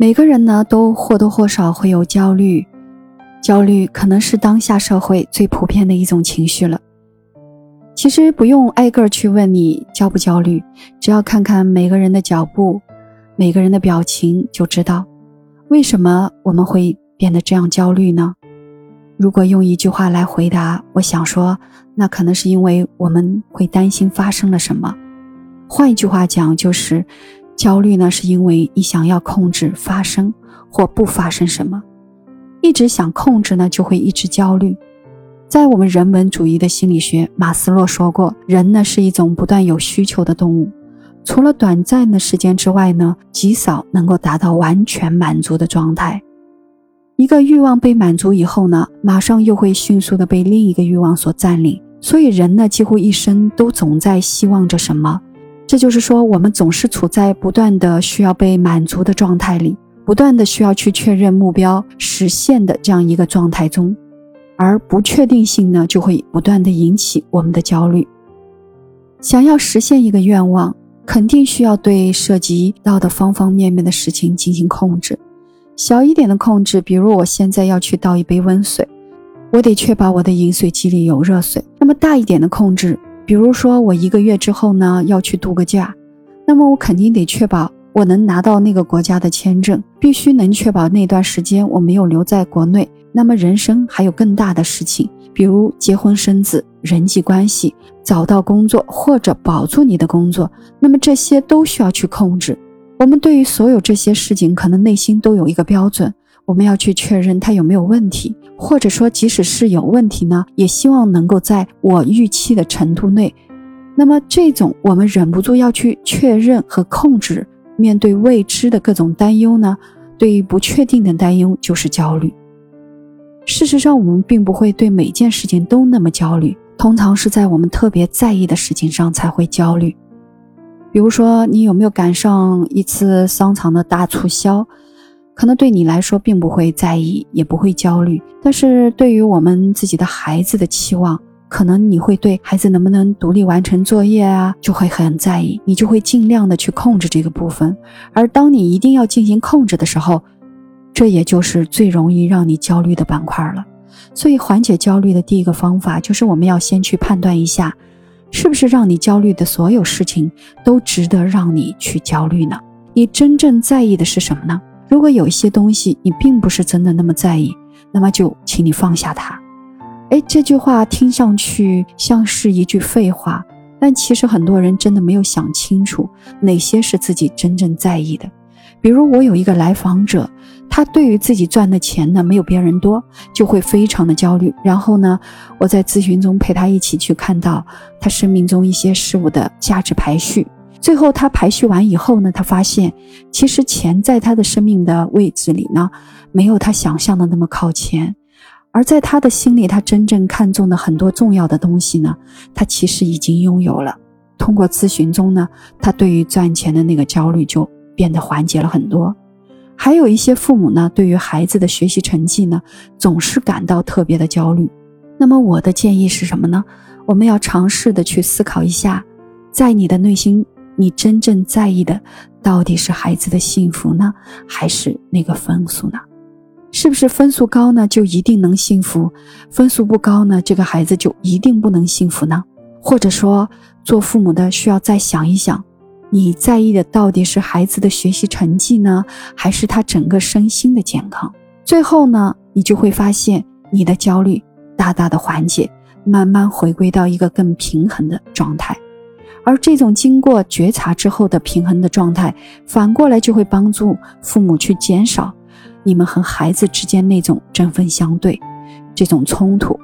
每个人呢都或多或少会有焦虑，焦虑可能是当下社会最普遍的一种情绪了。其实不用挨个去问你焦不焦虑，只要看看每个人的脚步，每个人的表情，就知道为什么我们会变得这样焦虑呢？如果用一句话来回答，我想说，那可能是因为我们会担心发生了什么。换一句话讲，就是焦虑呢，是因为你想要控制发生或不发生什么，一直想控制呢，就会一直焦虑。在我们人文主义的心理学，马斯洛说过，人呢是一种不断有需求的动物，除了短暂的时间之外呢，极少能够达到完全满足的状态。一个欲望被满足以后呢，马上又会迅速的被另一个欲望所占领。所以人呢，几乎一生都总在希望着什么。这就是说，我们总是处在不断的需要被满足的状态里，不断的需要去确认目标实现的这样一个状态中，而不确定性呢，就会不断的引起我们的焦虑。想要实现一个愿望，肯定需要对涉及到的方方面面的事情进行控制。小一点的控制，比如我现在要去倒一杯温水，我得确保我的饮水机里有热水。那么大一点的控制，比如说我一个月之后呢要去度个假，那么我肯定得确保我能拿到那个国家的签证，必须能确保那段时间我没有留在国内。那么人生还有更大的事情，比如结婚生子、人际关系、找到工作或者保住你的工作，那么这些都需要去控制。我们对于所有这些事情，可能内心都有一个标准，我们要去确认它有没有问题，或者说，即使是有问题呢，也希望能够在我预期的程度内。那么，这种我们忍不住要去确认和控制，面对未知的各种担忧呢，对于不确定的担忧就是焦虑。事实上，我们并不会对每件事情都那么焦虑，通常是在我们特别在意的事情上才会焦虑。比如说，你有没有赶上一次商场的大促销？可能对你来说并不会在意，也不会焦虑。但是对于我们自己的孩子的期望，可能你会对孩子能不能独立完成作业啊，就会很在意，你就会尽量的去控制这个部分。而当你一定要进行控制的时候，这也就是最容易让你焦虑的板块了。所以，缓解焦虑的第一个方法就是我们要先去判断一下。是不是让你焦虑的所有事情都值得让你去焦虑呢？你真正在意的是什么呢？如果有一些东西你并不是真的那么在意，那么就请你放下它。哎，这句话听上去像是一句废话，但其实很多人真的没有想清楚哪些是自己真正在意的。比如我有一个来访者。他对于自己赚的钱呢，没有别人多，就会非常的焦虑。然后呢，我在咨询中陪他一起去看到他生命中一些事物的价值排序。最后他排序完以后呢，他发现其实钱在他的生命的位置里呢，没有他想象的那么靠前。而在他的心里，他真正看重的很多重要的东西呢，他其实已经拥有了。通过咨询中呢，他对于赚钱的那个焦虑就变得缓解了很多。还有一些父母呢，对于孩子的学习成绩呢，总是感到特别的焦虑。那么我的建议是什么呢？我们要尝试的去思考一下，在你的内心，你真正在意的到底是孩子的幸福呢，还是那个分数呢？是不是分数高呢，就一定能幸福？分数不高呢，这个孩子就一定不能幸福呢？或者说，做父母的需要再想一想。你在意的到底是孩子的学习成绩呢，还是他整个身心的健康？最后呢，你就会发现你的焦虑大大的缓解，慢慢回归到一个更平衡的状态。而这种经过觉察之后的平衡的状态，反过来就会帮助父母去减少你们和孩子之间那种针锋相对、这种冲突。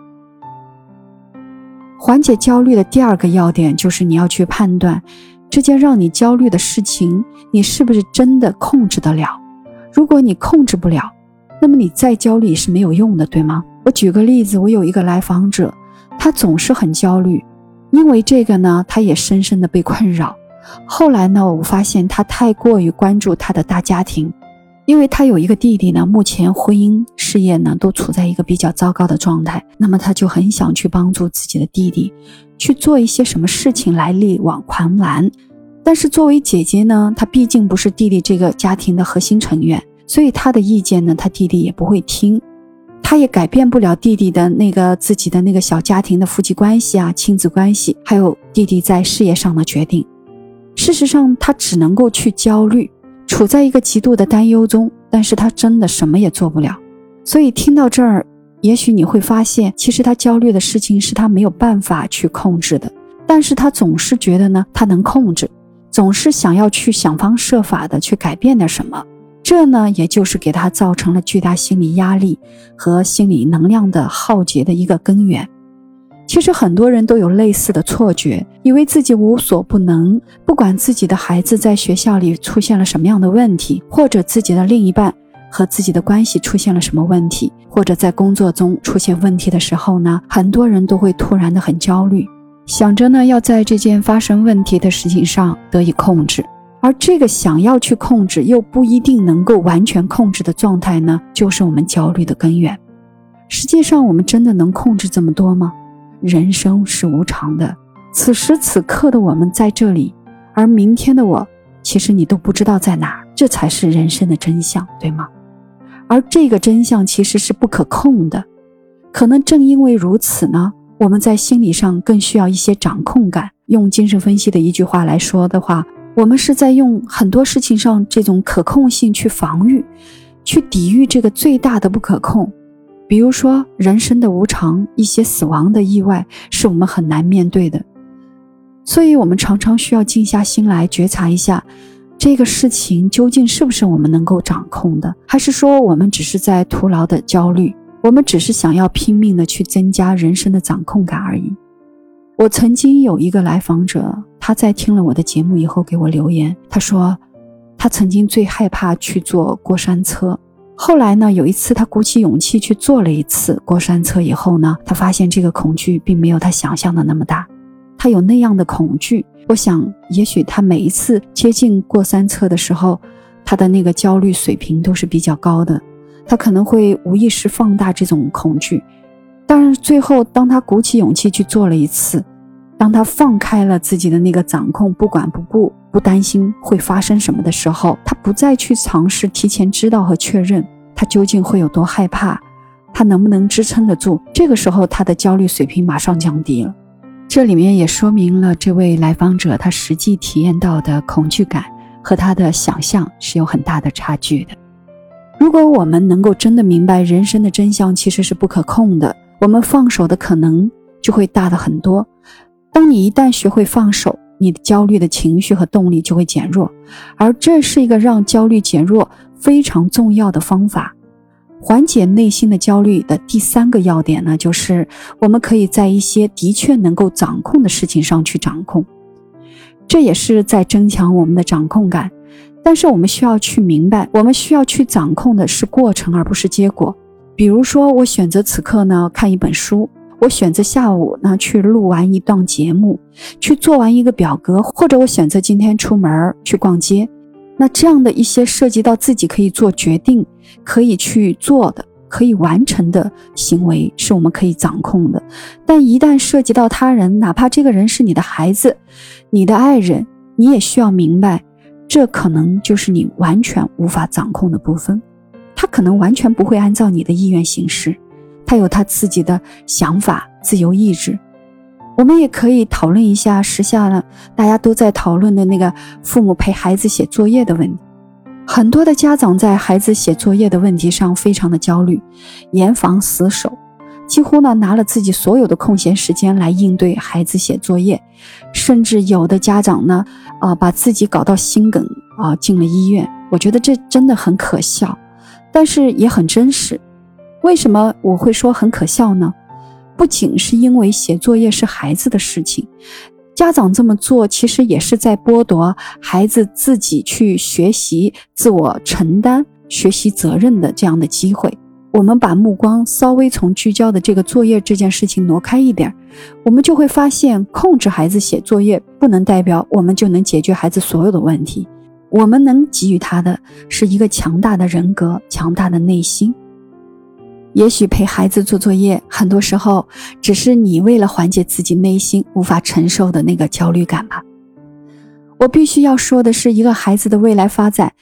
缓解焦虑的第二个要点就是你要去判断。这件让你焦虑的事情，你是不是真的控制得了？如果你控制不了，那么你再焦虑也是没有用的，对吗？我举个例子，我有一个来访者，他总是很焦虑，因为这个呢，他也深深的被困扰。后来呢，我发现他太过于关注他的大家庭。因为他有一个弟弟呢，目前婚姻事业呢都处在一个比较糟糕的状态，那么他就很想去帮助自己的弟弟，去做一些什么事情来力挽狂澜。但是作为姐姐呢，她毕竟不是弟弟这个家庭的核心成员，所以他的意见呢，他弟弟也不会听，他也改变不了弟弟的那个自己的那个小家庭的夫妻关系啊、亲子关系，还有弟弟在事业上的决定。事实上，他只能够去焦虑，处在一个极度的担忧中，但是他真的什么也做不了。所以听到这儿，也许你会发现，其实他焦虑的事情是他没有办法去控制的，但是他总是觉得呢，他能控制，总是想要去想方设法的去改变点什么。这呢，也就是给他造成了巨大心理压力和心理能量的耗竭的一个根源。其实很多人都有类似的错觉，以为自己无所不能，不管自己的孩子在学校里出现了什么样的问题，或者自己的另一半和自己的关系出现了什么问题，或者在工作中出现问题的时候呢，很多人都会突然的很焦虑，想着呢要在这件发生问题的事情上得以控制，而这个想要去控制又不一定能够完全控制的状态呢，就是我们焦虑的根源。实际上，我们真的能控制这么多吗？人生是无常的，此时此刻的我们在这里，而明天的我，其实你都不知道在哪，这才是人生的真相，对吗？而这个真相其实是不可控的，可能正因为如此呢，我们在心理上更需要一些掌控感。用精神分析的一句话来说的话，我们是在用很多事情上这种可控性去防御，去抵御这个最大的不可控。比如说，人生的无常，一些死亡的意外，是我们很难面对的。所以，我们常常需要静下心来觉察一下，这个事情究竟是不是我们能够掌控的，还是说我们只是在徒劳的焦虑？我们只是想要拼命的去增加人生的掌控感而已。我曾经有一个来访者，他在听了我的节目以后给我留言，他说，他曾经最害怕去坐过山车。后来呢？有一次，他鼓起勇气去坐了一次过山车，以后呢，他发现这个恐惧并没有他想象的那么大。他有那样的恐惧，我想，也许他每一次接近过山车的时候，他的那个焦虑水平都是比较高的。他可能会无意识放大这种恐惧，但是最后，当他鼓起勇气去做了一次，当他放开了自己的那个掌控，不管不顾。不担心会发生什么的时候，他不再去尝试提前知道和确认他究竟会有多害怕，他能不能支撑得住。这个时候，他的焦虑水平马上降低了。这里面也说明了这位来访者他实际体验到的恐惧感和他的想象是有很大的差距的。如果我们能够真的明白人生的真相其实是不可控的，我们放手的可能就会大的很多。当你一旦学会放手，你的焦虑的情绪和动力就会减弱，而这是一个让焦虑减弱非常重要的方法。缓解内心的焦虑的第三个要点呢，就是我们可以在一些的确能够掌控的事情上去掌控，这也是在增强我们的掌控感。但是我们需要去明白，我们需要去掌控的是过程，而不是结果。比如说，我选择此刻呢看一本书。我选择下午呢去录完一档节目，去做完一个表格，或者我选择今天出门去逛街。那这样的一些涉及到自己可以做决定、可以去做的、可以完成的行为，是我们可以掌控的。但一旦涉及到他人，哪怕这个人是你的孩子、你的爱人，你也需要明白，这可能就是你完全无法掌控的部分。他可能完全不会按照你的意愿行事。他有他自己的想法、自由意志，我们也可以讨论一下时下呢大家都在讨论的那个父母陪孩子写作业的问题。很多的家长在孩子写作业的问题上非常的焦虑，严防死守，几乎呢拿了自己所有的空闲时间来应对孩子写作业，甚至有的家长呢啊把自己搞到心梗啊进了医院。我觉得这真的很可笑，但是也很真实。为什么我会说很可笑呢？不仅是因为写作业是孩子的事情，家长这么做其实也是在剥夺孩子自己去学习、自我承担、学习责任的这样的机会。我们把目光稍微从聚焦的这个作业这件事情挪开一点，我们就会发现，控制孩子写作业不能代表我们就能解决孩子所有的问题。我们能给予他的是一个强大的人格、强大的内心。也许陪孩子做作业，很多时候只是你为了缓解自己内心无法承受的那个焦虑感吧。我必须要说的是，一个孩子的未来发展，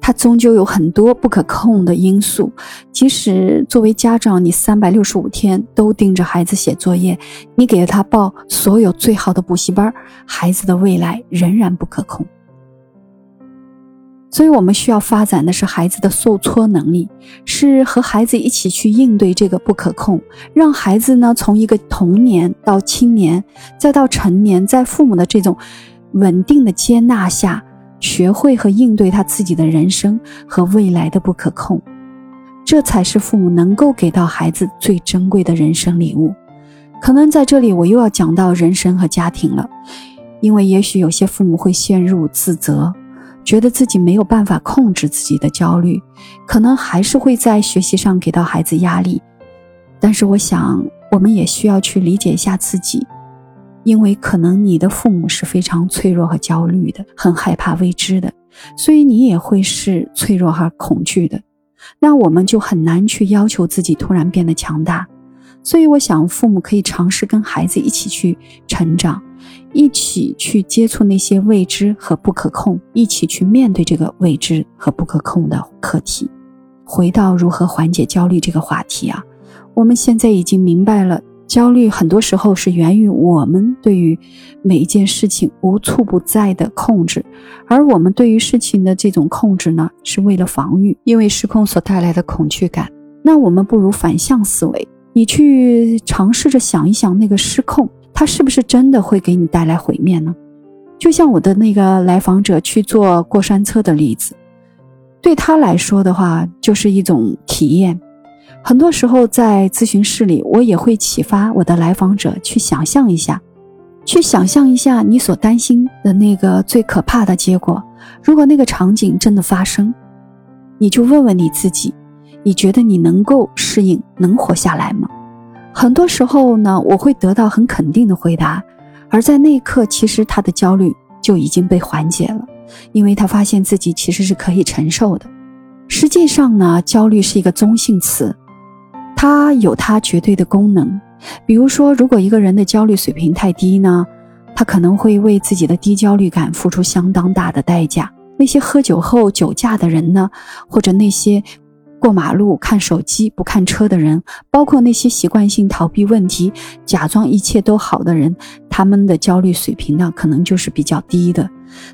他终究有很多不可控的因素。即使作为家长，你三百六十五天都盯着孩子写作业，你给了他报所有最好的补习班，孩子的未来仍然不可控。所以，我们需要发展的是孩子的受挫能力，是和孩子一起去应对这个不可控，让孩子呢从一个童年到青年，再到成年，在父母的这种稳定的接纳下，学会和应对他自己的人生和未来的不可控，这才是父母能够给到孩子最珍贵的人生礼物。可能在这里，我又要讲到人生和家庭了，因为也许有些父母会陷入自责。觉得自己没有办法控制自己的焦虑，可能还是会在学习上给到孩子压力。但是，我想我们也需要去理解一下自己，因为可能你的父母是非常脆弱和焦虑的，很害怕未知的，所以你也会是脆弱和恐惧的。那我们就很难去要求自己突然变得强大。所以，我想父母可以尝试跟孩子一起去成长。一起去接触那些未知和不可控，一起去面对这个未知和不可控的课题。回到如何缓解焦虑这个话题啊，我们现在已经明白了，焦虑很多时候是源于我们对于每一件事情无处不在的控制，而我们对于事情的这种控制呢，是为了防御，因为失控所带来的恐惧感。那我们不如反向思维，你去尝试着想一想那个失控。它是不是真的会给你带来毁灭呢？就像我的那个来访者去坐过山车的例子，对他来说的话，就是一种体验。很多时候在咨询室里，我也会启发我的来访者去想象一下，去想象一下你所担心的那个最可怕的结果。如果那个场景真的发生，你就问问你自己：你觉得你能够适应，能活下来吗？很多时候呢，我会得到很肯定的回答，而在那一刻，其实他的焦虑就已经被缓解了，因为他发现自己其实是可以承受的。实际上呢，焦虑是一个中性词，它有它绝对的功能。比如说，如果一个人的焦虑水平太低呢，他可能会为自己的低焦虑感付出相当大的代价。那些喝酒后酒驾的人呢，或者那些。过马路看手机不看车的人，包括那些习惯性逃避问题、假装一切都好的人，他们的焦虑水平呢，可能就是比较低的。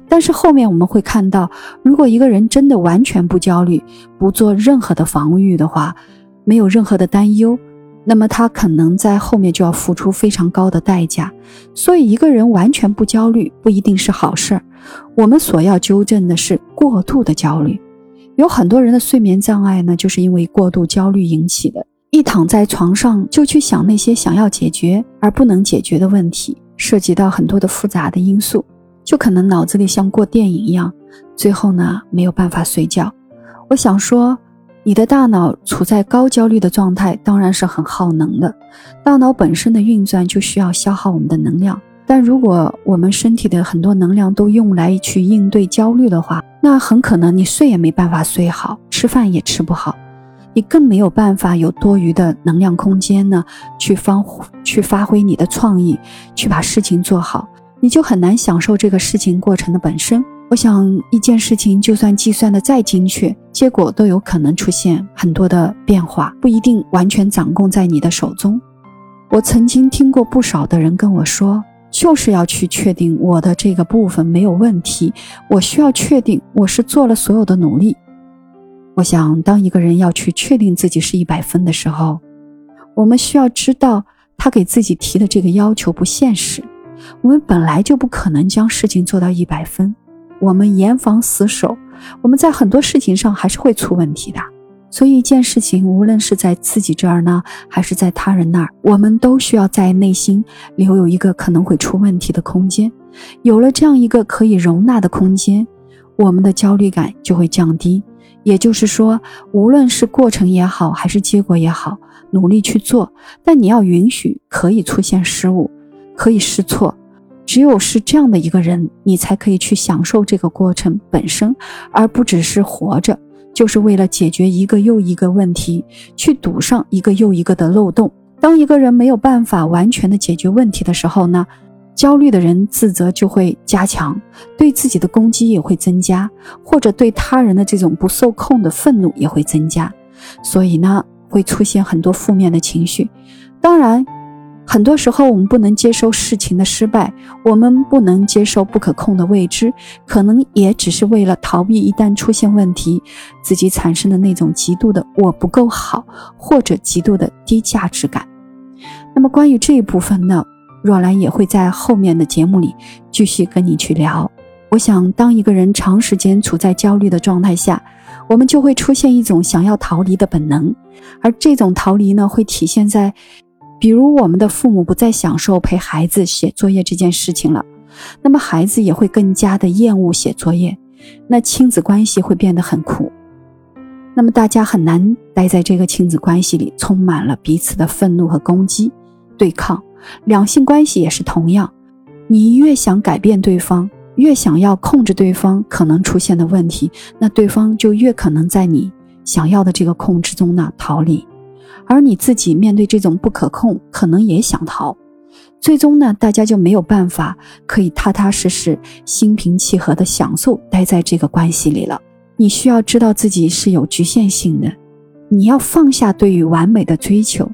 但是后面我们会看到，如果一个人真的完全不焦虑，不做任何的防御的话，没有任何的担忧，那么他可能在后面就要付出非常高的代价。所以，一个人完全不焦虑不一定是好事儿。我们所要纠正的是过度的焦虑。有很多人的睡眠障碍呢，就是因为过度焦虑引起的。一躺在床上就去想那些想要解决而不能解决的问题，涉及到很多的复杂的因素，就可能脑子里像过电影一样，最后呢没有办法睡觉。我想说，你的大脑处在高焦虑的状态，当然是很耗能的。大脑本身的运转就需要消耗我们的能量。但如果我们身体的很多能量都用来去应对焦虑的话，那很可能你睡也没办法睡好，吃饭也吃不好，你更没有办法有多余的能量空间呢，去发去发挥你的创意，去把事情做好，你就很难享受这个事情过程的本身。我想一件事情就算计算的再精确，结果都有可能出现很多的变化，不一定完全掌控在你的手中。我曾经听过不少的人跟我说。就是要去确定我的这个部分没有问题，我需要确定我是做了所有的努力。我想，当一个人要去确定自己是一百分的时候，我们需要知道他给自己提的这个要求不现实。我们本来就不可能将事情做到一百分，我们严防死守，我们在很多事情上还是会出问题的。所以，一件事情，无论是在自己这儿呢，还是在他人那儿，我们都需要在内心留有一个可能会出问题的空间。有了这样一个可以容纳的空间，我们的焦虑感就会降低。也就是说，无论是过程也好，还是结果也好，努力去做，但你要允许可以出现失误，可以试错。只有是这样的一个人，你才可以去享受这个过程本身，而不只是活着。就是为了解决一个又一个问题，去堵上一个又一个的漏洞。当一个人没有办法完全的解决问题的时候呢，焦虑的人自责就会加强，对自己的攻击也会增加，或者对他人的这种不受控的愤怒也会增加，所以呢，会出现很多负面的情绪。当然。很多时候，我们不能接受事情的失败，我们不能接受不可控的未知，可能也只是为了逃避一旦出现问题，自己产生的那种极度的我不够好，或者极度的低价值感。那么，关于这一部分呢，若兰也会在后面的节目里继续跟你去聊。我想，当一个人长时间处在焦虑的状态下，我们就会出现一种想要逃离的本能，而这种逃离呢，会体现在。比如，我们的父母不再享受陪孩子写作业这件事情了，那么孩子也会更加的厌恶写作业，那亲子关系会变得很苦，那么大家很难待在这个亲子关系里，充满了彼此的愤怒和攻击、对抗。两性关系也是同样，你越想改变对方，越想要控制对方可能出现的问题，那对方就越可能在你想要的这个控制中呢逃离。而你自己面对这种不可控，可能也想逃，最终呢，大家就没有办法可以踏踏实实、心平气和的享受待在这个关系里了。你需要知道自己是有局限性的，你要放下对于完美的追求，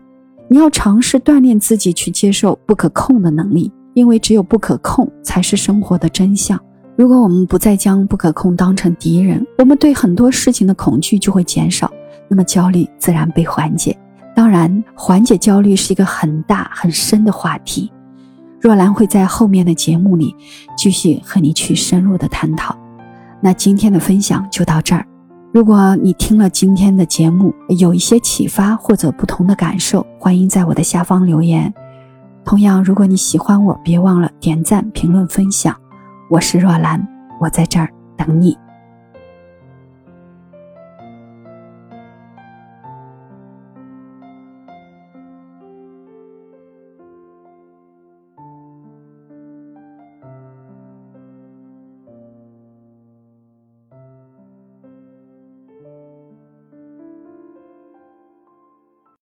你要尝试锻炼自己去接受不可控的能力，因为只有不可控才是生活的真相。如果我们不再将不可控当成敌人，我们对很多事情的恐惧就会减少，那么焦虑自然被缓解。当然，缓解焦虑是一个很大很深的话题。若兰会在后面的节目里继续和你去深入的探讨。那今天的分享就到这儿。如果你听了今天的节目有一些启发或者不同的感受，欢迎在我的下方留言。同样，如果你喜欢我，别忘了点赞、评论、分享。我是若兰，我在这儿等你。